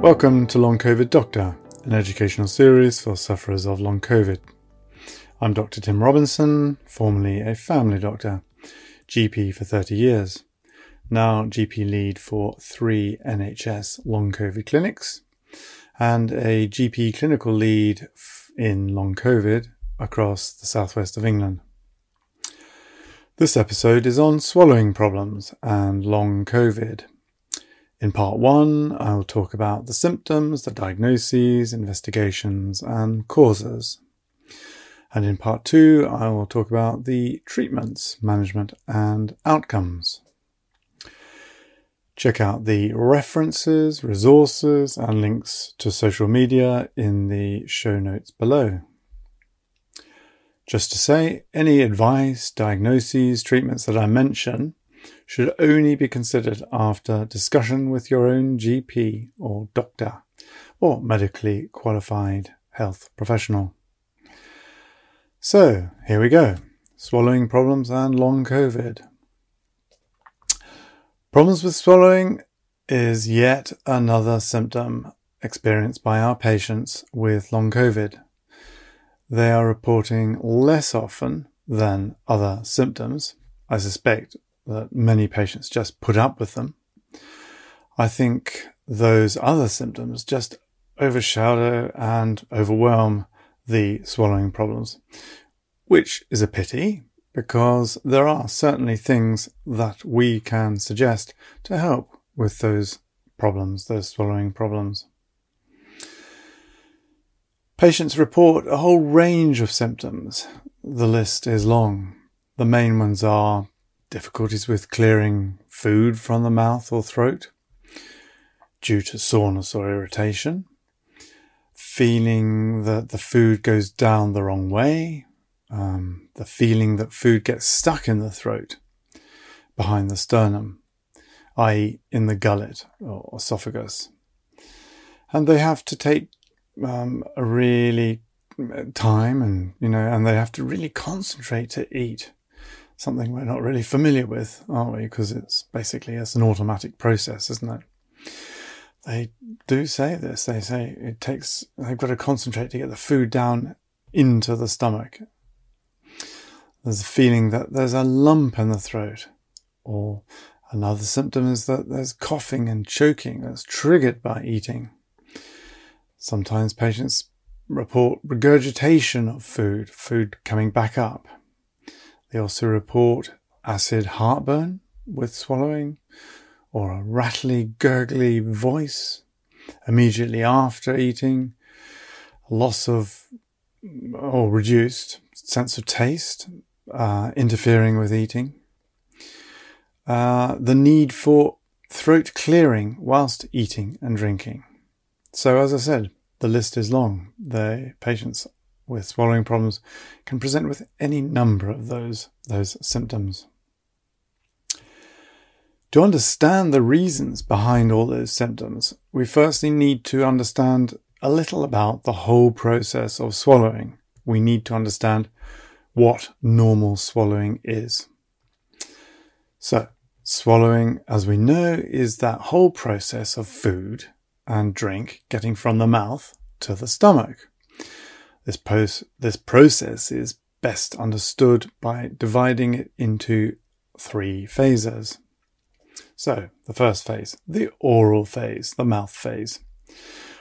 Welcome to Long COVID Doctor, an educational series for sufferers of long COVID. I'm Dr. Tim Robinson, formerly a family doctor, GP for 30 years, now GP lead for three NHS long COVID clinics, and a GP clinical lead in long COVID across the southwest of England. This episode is on swallowing problems and long COVID. In part one, I will talk about the symptoms, the diagnoses, investigations, and causes. And in part two, I will talk about the treatments, management, and outcomes. Check out the references, resources, and links to social media in the show notes below. Just to say, any advice, diagnoses, treatments that I mention should only be considered after discussion with your own GP or doctor or medically qualified health professional. So, here we go. Swallowing problems and long COVID. Problems with swallowing is yet another symptom experienced by our patients with long COVID. They are reporting less often than other symptoms. I suspect that many patients just put up with them. I think those other symptoms just overshadow and overwhelm the swallowing problems, which is a pity because there are certainly things that we can suggest to help with those problems, those swallowing problems. Patients report a whole range of symptoms. The list is long. The main ones are difficulties with clearing food from the mouth or throat due to soreness or irritation, feeling that the food goes down the wrong way, um, the feeling that food gets stuck in the throat behind the sternum, i.e., in the gullet or esophagus. And they have to take um, a really uh, time and, you know, and they have to really concentrate to eat something we're not really familiar with, are we? Because it's basically it's an automatic process, isn't it? They do say this. They say it takes. They've got to concentrate to get the food down into the stomach. There's a feeling that there's a lump in the throat, or another symptom is that there's coughing and choking that's triggered by eating. Sometimes patients report regurgitation of food, food coming back up. They also report acid heartburn with swallowing or a rattly, gurgly voice immediately after eating, loss of or reduced sense of taste, uh, interfering with eating, uh, the need for throat clearing whilst eating and drinking. So, as I said, the list is long. The patients with swallowing problems can present with any number of those, those symptoms. To understand the reasons behind all those symptoms, we firstly need to understand a little about the whole process of swallowing. We need to understand what normal swallowing is. So, swallowing, as we know, is that whole process of food and drink getting from the mouth to the stomach. This, post, this process is best understood by dividing it into three phases. So, the first phase, the oral phase, the mouth phase.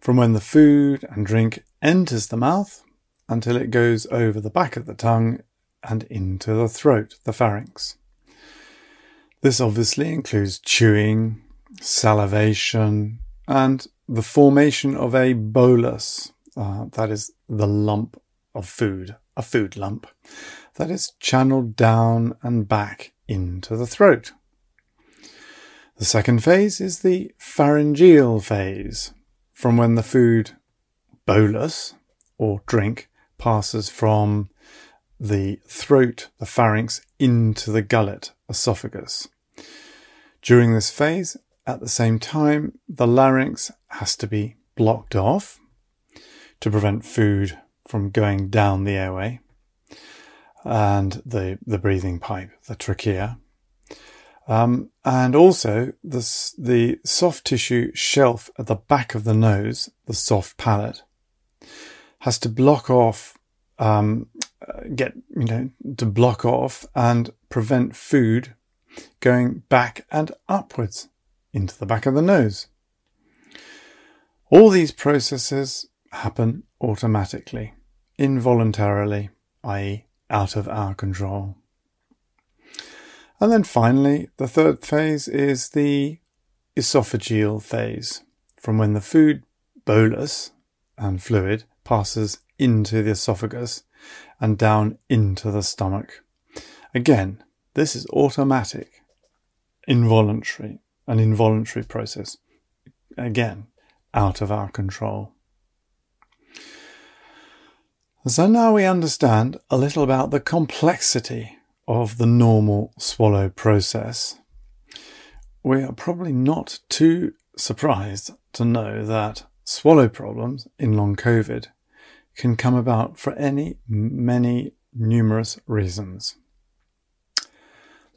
From when the food and drink enters the mouth until it goes over the back of the tongue and into the throat, the pharynx. This obviously includes chewing, salivation, and the formation of a bolus, uh, that is the lump of food, a food lump, that is channeled down and back into the throat. The second phase is the pharyngeal phase, from when the food bolus or drink passes from the throat, the pharynx, into the gullet, esophagus. During this phase, at the same time, the larynx has to be blocked off to prevent food from going down the airway and the, the breathing pipe, the trachea. Um, and also the, the soft tissue shelf at the back of the nose, the soft palate, has to block off, um, get, you know, to block off and prevent food going back and upwards into the back of the nose. All these processes happen automatically, involuntarily, i.e., out of our control. And then finally, the third phase is the esophageal phase, from when the food bolus and fluid passes into the esophagus and down into the stomach. Again, this is automatic, involuntary, an involuntary process. Again, out of our control. So now we understand a little about the complexity of the normal swallow process. We are probably not too surprised to know that swallow problems in long COVID can come about for any, many, numerous reasons.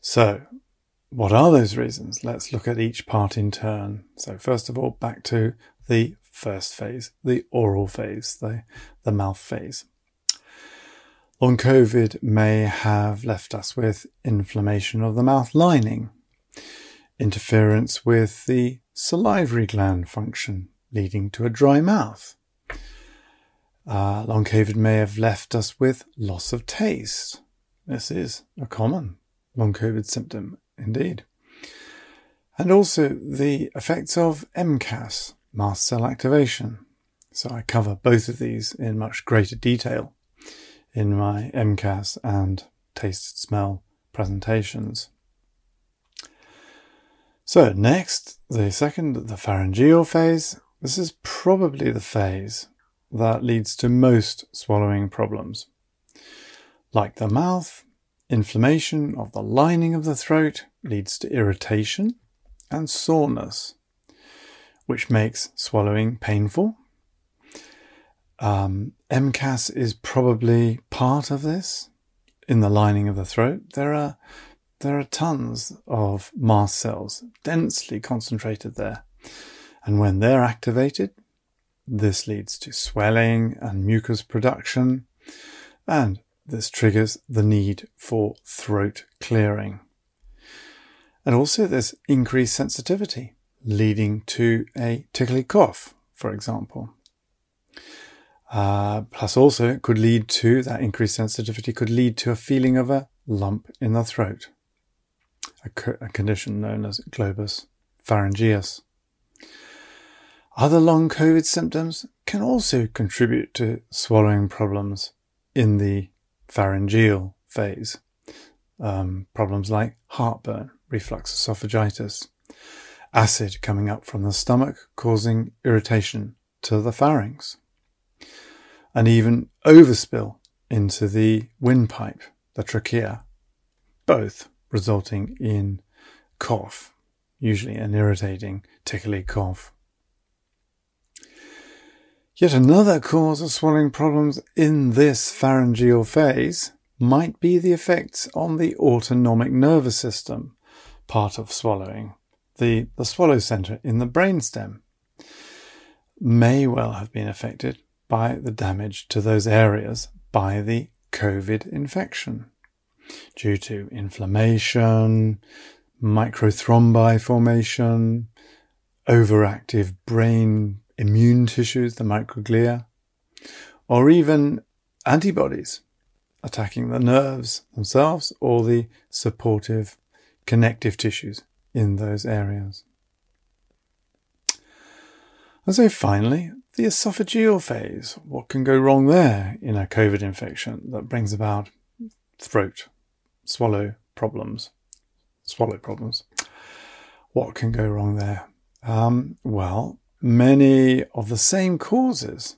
So, what are those reasons? Let's look at each part in turn. So, first of all, back to the first phase, the oral phase, the, the mouth phase. Long COVID may have left us with inflammation of the mouth lining, interference with the salivary gland function, leading to a dry mouth. Uh, long COVID may have left us with loss of taste. This is a common long COVID symptom indeed. And also the effects of MCAS, mast cell activation. So I cover both of these in much greater detail in my MCAS and taste smell presentations. So next, the second, the pharyngeal phase. This is probably the phase that leads to most swallowing problems. Like the mouth, inflammation of the lining of the throat leads to irritation and soreness which makes swallowing painful. Um, MCAS is probably part of this. In the lining of the throat, there are there are tons of mast cells densely concentrated there, and when they're activated, this leads to swelling and mucus production, and this triggers the need for throat clearing. And also, there's increased sensitivity leading to a tickly cough, for example. Uh, plus also it could lead to, that increased sensitivity could lead to a feeling of a lump in the throat, a, co- a condition known as globus pharyngeus. Other long COVID symptoms can also contribute to swallowing problems in the pharyngeal phase. Um, problems like heartburn, reflux esophagitis, acid coming up from the stomach causing irritation to the pharynx, and even overspill into the windpipe, the trachea, both resulting in cough, usually an irritating, tickly cough. Yet another cause of swallowing problems in this pharyngeal phase might be the effects on the autonomic nervous system, part of swallowing, the, the swallow center in the brainstem may well have been affected by the damage to those areas by the COVID infection due to inflammation, microthrombi formation, overactive brain immune tissues, the microglia, or even antibodies attacking the nerves themselves or the supportive connective tissues in those areas. And so finally, the esophageal phase. What can go wrong there in a COVID infection that brings about throat, swallow problems, swallow problems? What can go wrong there? Um, well, many of the same causes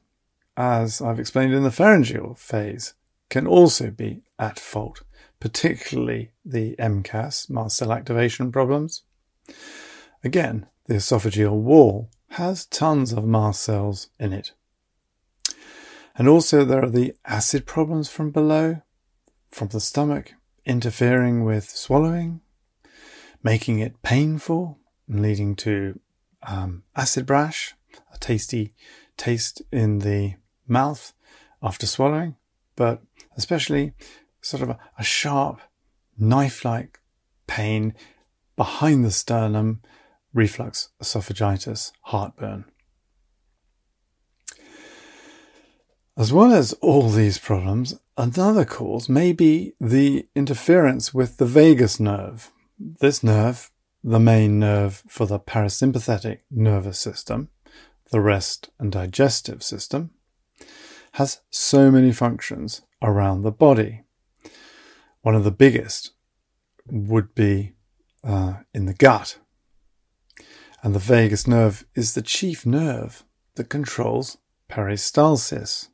as I've explained in the pharyngeal phase can also be at fault particularly the MCAS, mast cell activation problems. Again, the esophageal wall has tons of mast cells in it. And also there are the acid problems from below, from the stomach, interfering with swallowing. making it painful and leading to um, acid brash, a tasty taste in the mouth after swallowing, but especially sort of a, a sharp knife-like pain behind the sternum, reflux, esophagitis, heartburn. As well as all these problems, another cause may be the interference with the vagus nerve. This nerve, the main nerve for the parasympathetic nervous system, the rest and digestive system, has so many functions around the body. One of the biggest would be uh, in the gut. And the vagus nerve is the chief nerve that controls peristalsis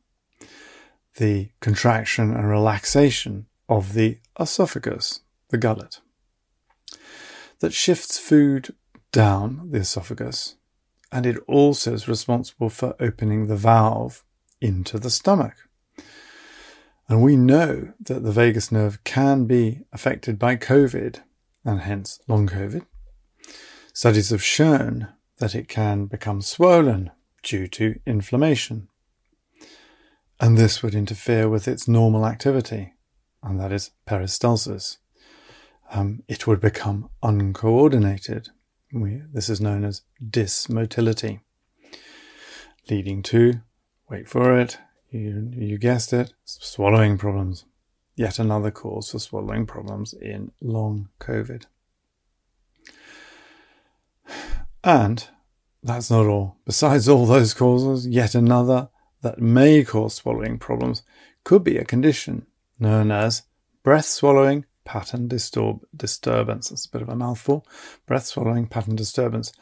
the contraction and relaxation of the esophagus, the gullet, that shifts food down the esophagus, and it also is responsible for opening the valve into the stomach. And we know that the vagus nerve can be affected by COVID and hence long COVID. Studies have shown that it can become swollen due to inflammation and this would interfere with its normal activity, and that is peristalsis. Um, it would become uncoordinated. We, this is known as dysmotility, leading to, wait for it, you, you guessed it, swallowing problems. Yet another cause for swallowing problems in long COVID. And that's not all. Besides all those causes, yet another that may cause swallowing problems could be a condition known as breath swallowing pattern disturb- disturbance. That's a bit of a mouthful. Breath swallowing pattern disturbance.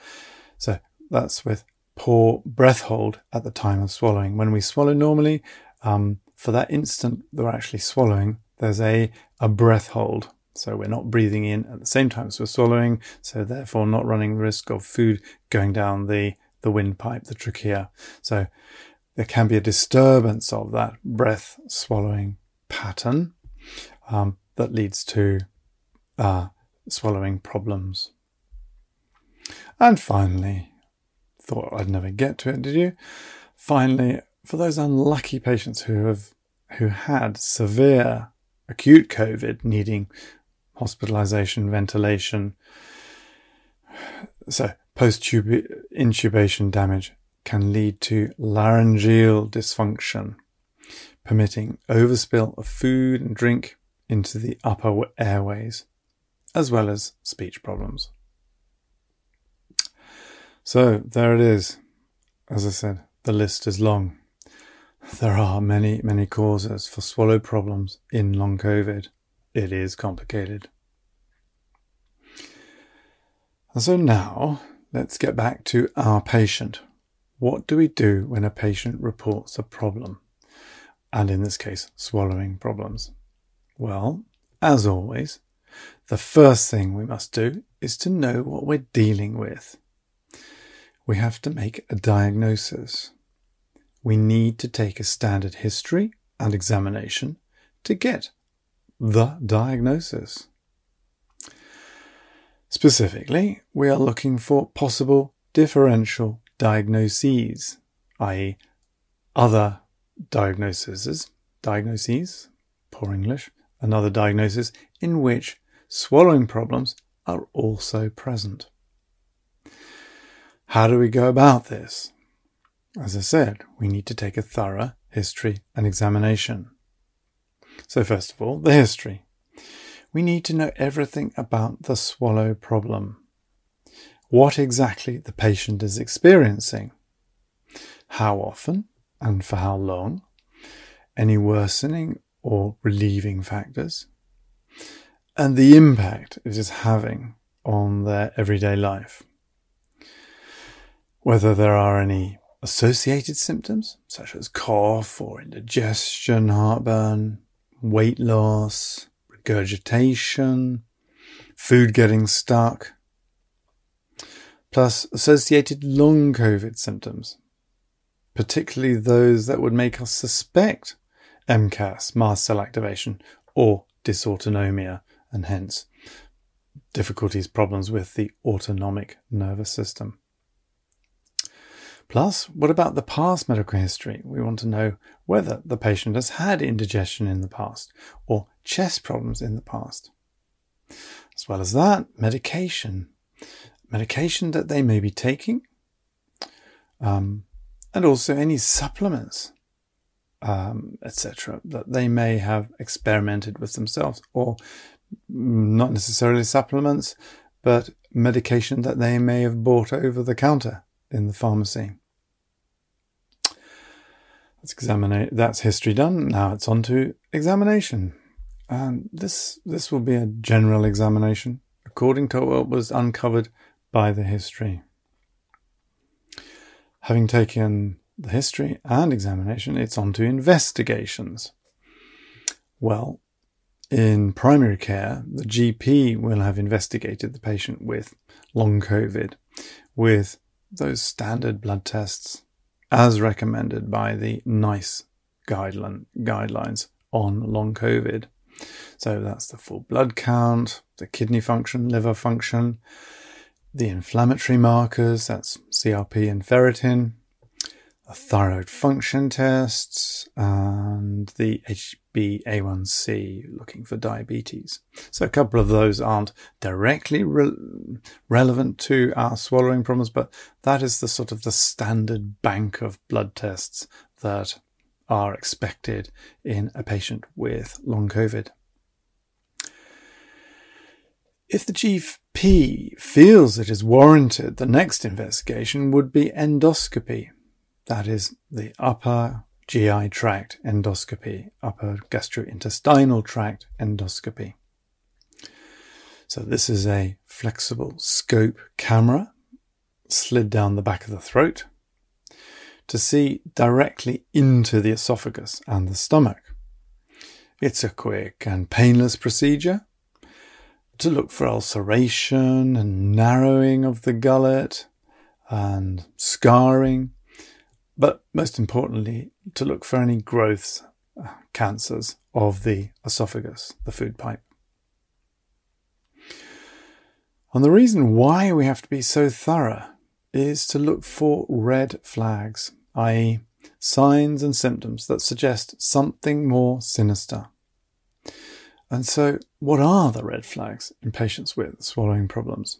So that's with poor breath hold at the time of swallowing. When we swallow normally, um, for that instant that we're actually swallowing, there's a, a breath hold. So we're not breathing in at the same time as we're swallowing, so therefore not running the risk of food going down the, the windpipe, the trachea. So there can be a disturbance of that breath swallowing pattern um, that leads to uh, swallowing problems. And finally, thought I'd never get to it, did you? Finally, for those unlucky patients who have who had severe acute COVID needing hospitalization, ventilation, so post intubation damage, can lead to laryngeal dysfunction, permitting overspill of food and drink into the upper airways, as well as speech problems. So there it is. As I said, the list is long. There are many, many causes for swallow problems in long COVID. It is complicated. And so now let's get back to our patient. What do we do when a patient reports a problem? And in this case, swallowing problems. Well, as always, the first thing we must do is to know what we're dealing with. We have to make a diagnosis. We need to take a standard history and examination to get the diagnosis. Specifically, we are looking for possible differential diagnoses, i.e., other diagnoses, diagnoses, poor English, another diagnosis in which swallowing problems are also present. How do we go about this? As I said, we need to take a thorough history and examination. So, first of all, the history. We need to know everything about the swallow problem what exactly the patient is experiencing, how often and for how long, any worsening or relieving factors, and the impact it is having on their everyday life. Whether there are any associated symptoms, such as cough or indigestion, heartburn, weight loss, regurgitation, food getting stuck, plus associated long COVID symptoms, particularly those that would make us suspect MCAS, mast cell activation, or dysautonomia, and hence difficulties, problems with the autonomic nervous system. Plus, what about the past medical history? We want to know whether the patient has had indigestion in the past or chest problems in the past. As well as that, medication. Medication that they may be taking, um, and also any supplements, um, etc., that they may have experimented with themselves, or not necessarily supplements, but medication that they may have bought over the counter in the pharmacy. Let's examine that's history done. Now it's on to examination. And this this will be a general examination according to what was uncovered by the history. Having taken the history and examination, it's on to investigations. Well, in primary care, the GP will have investigated the patient with long COVID with those standard blood tests as recommended by the NICE guideline, guidelines on long COVID. So that's the full blood count, the kidney function, liver function, the inflammatory markers, that's CRP and ferritin, thyroid function tests, and the HbA1c looking for diabetes. So a couple of those aren't directly re- relevant to our swallowing problems, but that is the sort of the standard bank of blood tests that are expected in a patient with long COVID. If the GP feels it is warranted, the next investigation would be endoscopy that is the upper GI tract endoscopy, upper gastrointestinal tract endoscopy. So this is a flexible scope camera slid down the back of the throat to see directly into the esophagus and the stomach. It's a quick and painless procedure to look for ulceration and narrowing of the gullet and scarring but most importantly, to look for any growths, uh, cancers of the esophagus, the food pipe. And the reason why we have to be so thorough is to look for red flags, i.e., signs and symptoms that suggest something more sinister. And so, what are the red flags in patients with swallowing problems?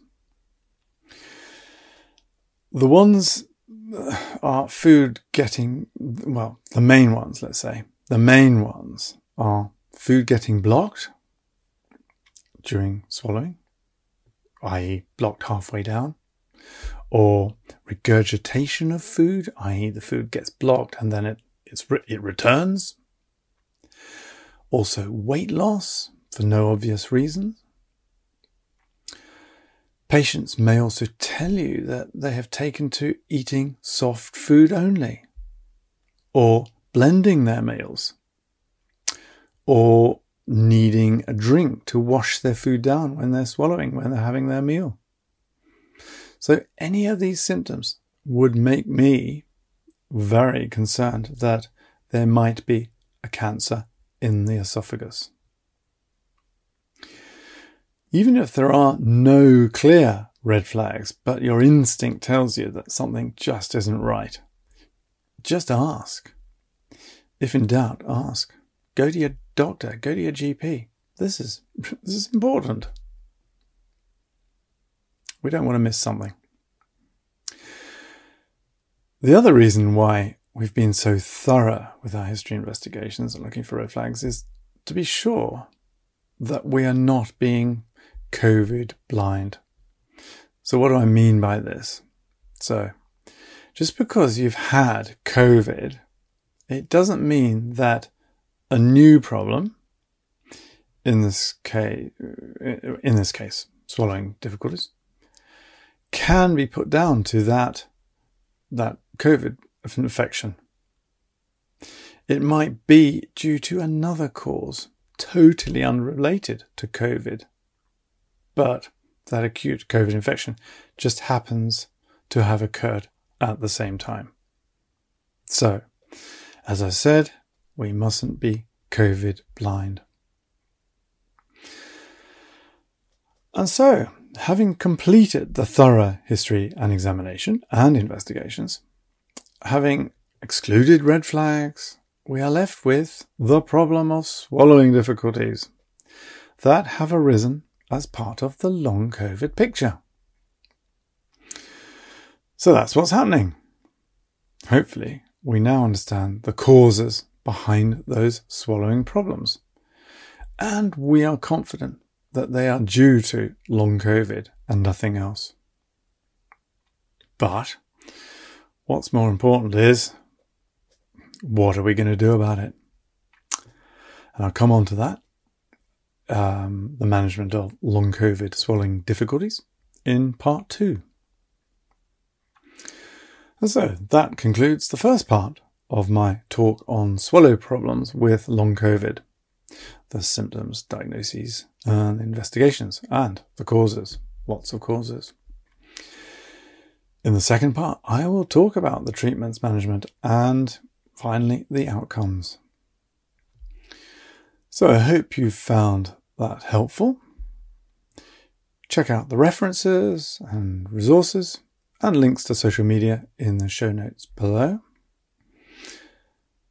The ones are food getting, well, the main ones, let's say, the main ones are food getting blocked during swallowing, i.e., blocked halfway down, or regurgitation of food, i.e., the food gets blocked and then it, it returns. Also, weight loss for no obvious reasons. Patients may also tell you that they have taken to eating soft food only, or blending their meals, or needing a drink to wash their food down when they're swallowing, when they're having their meal. So, any of these symptoms would make me very concerned that there might be a cancer in the esophagus. Even if there are no clear red flags, but your instinct tells you that something just isn't right, just ask. If in doubt, ask. Go to your doctor, go to your GP. This is, this is important. We don't want to miss something. The other reason why we've been so thorough with our history investigations and looking for red flags is to be sure that we are not being COVID blind. So, what do I mean by this? So, just because you've had COVID, it doesn't mean that a new problem, in this case, in this case, swallowing difficulties, can be put down to that that COVID infection. It might be due to another cause, totally unrelated to COVID. But that acute COVID infection just happens to have occurred at the same time. So, as I said, we mustn't be COVID blind. And so, having completed the thorough history and examination and investigations, having excluded red flags, we are left with the problem of swallowing difficulties that have arisen as part of the long COVID picture. So that's what's happening. Hopefully, we now understand the causes behind those swallowing problems. And we are confident that they are due to long COVID and nothing else. But what's more important is what are we going to do about it? And I'll come on to that, um, the management of long COVID swallowing difficulties in part two. And so that concludes the first part of my talk on swallow problems with long COVID, the symptoms, diagnoses, and investigations, and the causes. Lots of causes. In the second part, I will talk about the treatments management and finally the outcomes. So I hope you found that helpful. Check out the references and resources and links to social media in the show notes below.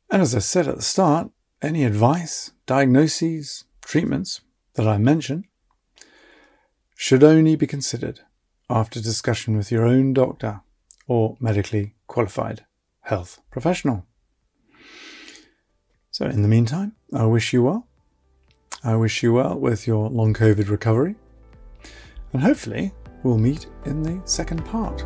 And as I said at the start, any advice, diagnoses, treatments that I mention should only be considered after discussion with your own doctor or medically qualified health professional. So, in the meantime, I wish you well. I wish you well with your long COVID recovery. And hopefully, we'll meet in the second part.